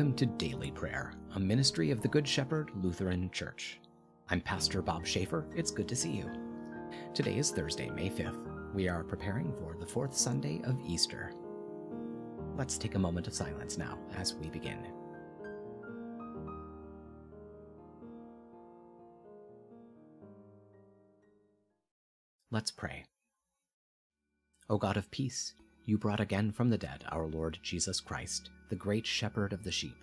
Welcome to Daily Prayer, a ministry of the Good Shepherd Lutheran Church. I'm Pastor Bob Schaefer. It's good to see you. Today is Thursday, May 5th. We are preparing for the fourth Sunday of Easter. Let's take a moment of silence now as we begin. Let's pray. O God of peace, you brought again from the dead our Lord Jesus Christ, the great shepherd of the sheep.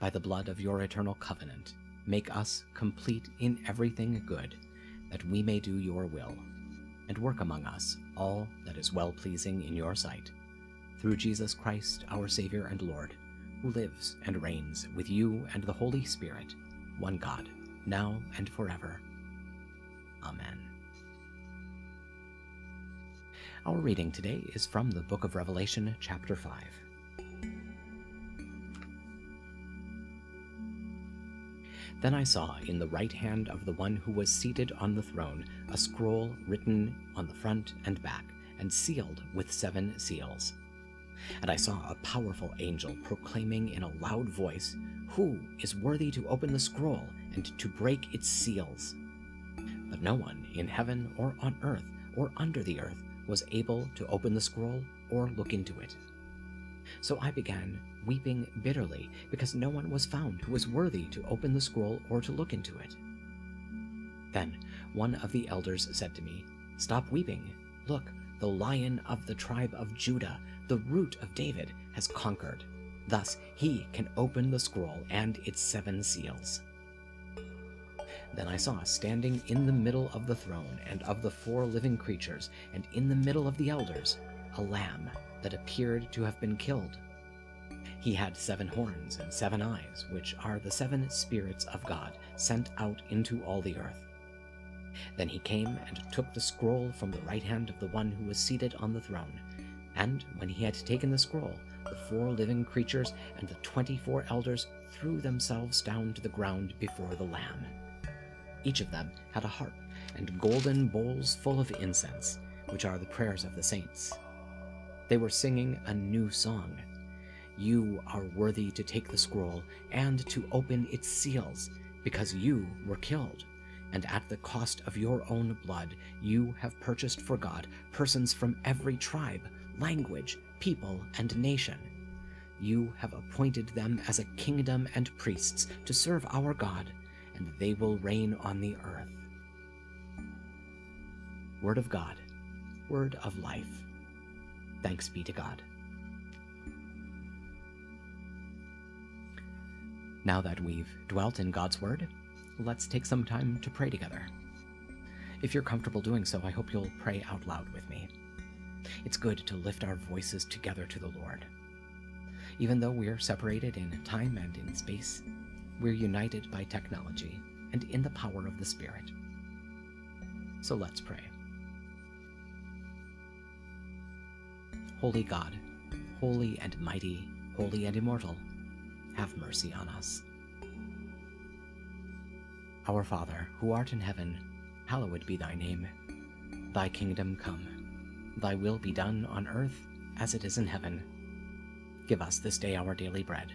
By the blood of your eternal covenant, make us complete in everything good, that we may do your will, and work among us all that is well pleasing in your sight. Through Jesus Christ, our Savior and Lord, who lives and reigns with you and the Holy Spirit, one God, now and forever. Amen. Our reading today is from the book of Revelation, chapter 5. Then I saw in the right hand of the one who was seated on the throne a scroll written on the front and back, and sealed with seven seals. And I saw a powerful angel proclaiming in a loud voice, Who is worthy to open the scroll and to break its seals? But no one in heaven or on earth or under the earth was able to open the scroll or look into it. So I began weeping bitterly because no one was found who was worthy to open the scroll or to look into it. Then one of the elders said to me, Stop weeping. Look, the lion of the tribe of Judah, the root of David, has conquered. Thus he can open the scroll and its seven seals. Then I saw standing in the middle of the throne and of the four living creatures, and in the middle of the elders, a lamb that appeared to have been killed. He had seven horns and seven eyes, which are the seven spirits of God sent out into all the earth. Then he came and took the scroll from the right hand of the one who was seated on the throne. And when he had taken the scroll, the four living creatures and the twenty four elders threw themselves down to the ground before the Lamb. Each of them had a harp and golden bowls full of incense, which are the prayers of the saints. They were singing a new song. You are worthy to take the scroll and to open its seals, because you were killed, and at the cost of your own blood you have purchased for God persons from every tribe, language, people, and nation. You have appointed them as a kingdom and priests to serve our God and they will reign on the earth. Word of God, word of life. Thanks be to God. Now that we've dwelt in God's Word, let's take some time to pray together. If you're comfortable doing so, I hope you'll pray out loud with me. It's good to lift our voices together to the Lord. Even though we're separated in time and in space, we're united by technology and in the power of the Spirit. So let's pray. Holy God, holy and mighty, holy and immortal, have mercy on us. Our Father, who art in heaven, hallowed be thy name. Thy kingdom come, thy will be done on earth as it is in heaven. Give us this day our daily bread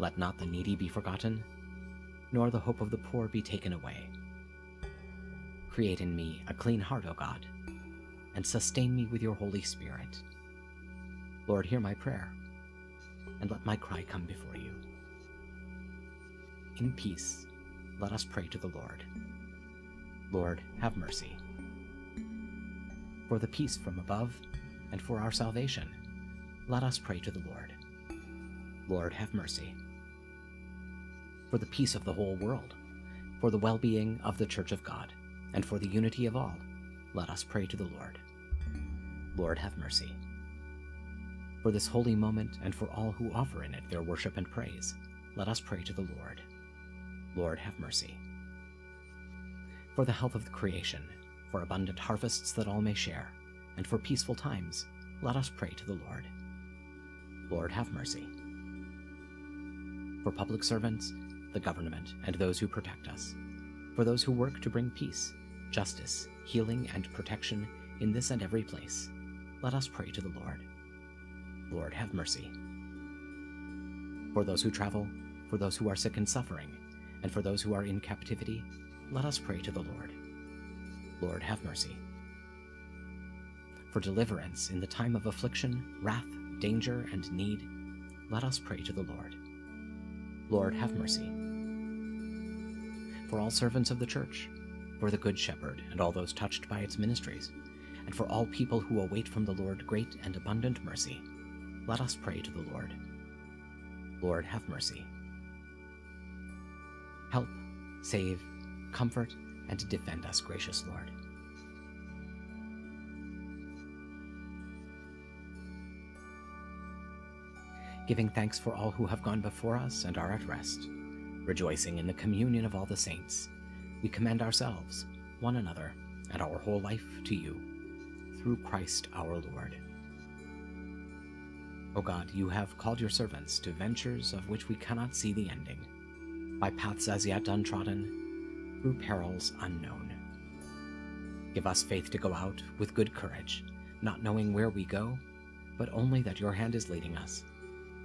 Let not the needy be forgotten, nor the hope of the poor be taken away. Create in me a clean heart, O God, and sustain me with your Holy Spirit. Lord, hear my prayer, and let my cry come before you. In peace, let us pray to the Lord. Lord, have mercy. For the peace from above, and for our salvation, let us pray to the Lord. Lord, have mercy. For the peace of the whole world, for the well being of the Church of God, and for the unity of all, let us pray to the Lord. Lord, have mercy. For this holy moment and for all who offer in it their worship and praise, let us pray to the Lord. Lord, have mercy. For the health of the creation, for abundant harvests that all may share, and for peaceful times, let us pray to the Lord. Lord, have mercy. For public servants, the government, and those who protect us, for those who work to bring peace, justice, healing, and protection in this and every place, let us pray to the Lord. Lord, have mercy. For those who travel, for those who are sick and suffering, and for those who are in captivity, let us pray to the Lord. Lord, have mercy. For deliverance in the time of affliction, wrath, danger, and need, let us pray to the Lord. Lord, have mercy. For all servants of the Church, for the Good Shepherd and all those touched by its ministries, and for all people who await from the Lord great and abundant mercy, let us pray to the Lord. Lord, have mercy. Help, save, comfort, and defend us, gracious Lord. Giving thanks for all who have gone before us and are at rest, rejoicing in the communion of all the saints, we commend ourselves, one another, and our whole life to you, through Christ our Lord. O God, you have called your servants to ventures of which we cannot see the ending, by paths as yet untrodden, through perils unknown. Give us faith to go out with good courage, not knowing where we go, but only that your hand is leading us,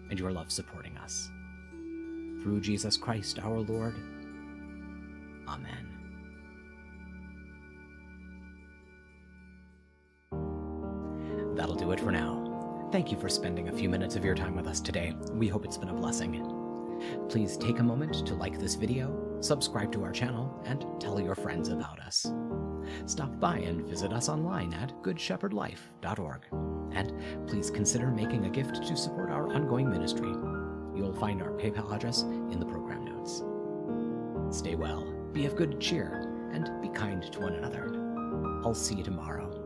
and your love supporting us. Through Jesus Christ our Lord. Amen. That'll do it for now. Thank you for spending a few minutes of your time with us today. We hope it's been a blessing. Please take a moment to like this video, subscribe to our channel, and tell your friends about us. Stop by and visit us online at goodshepherdlife.org. And please consider making a gift to support our ongoing ministry. You'll find our PayPal address in the program notes. Stay well, be of good cheer, and be kind to one another. I'll see you tomorrow.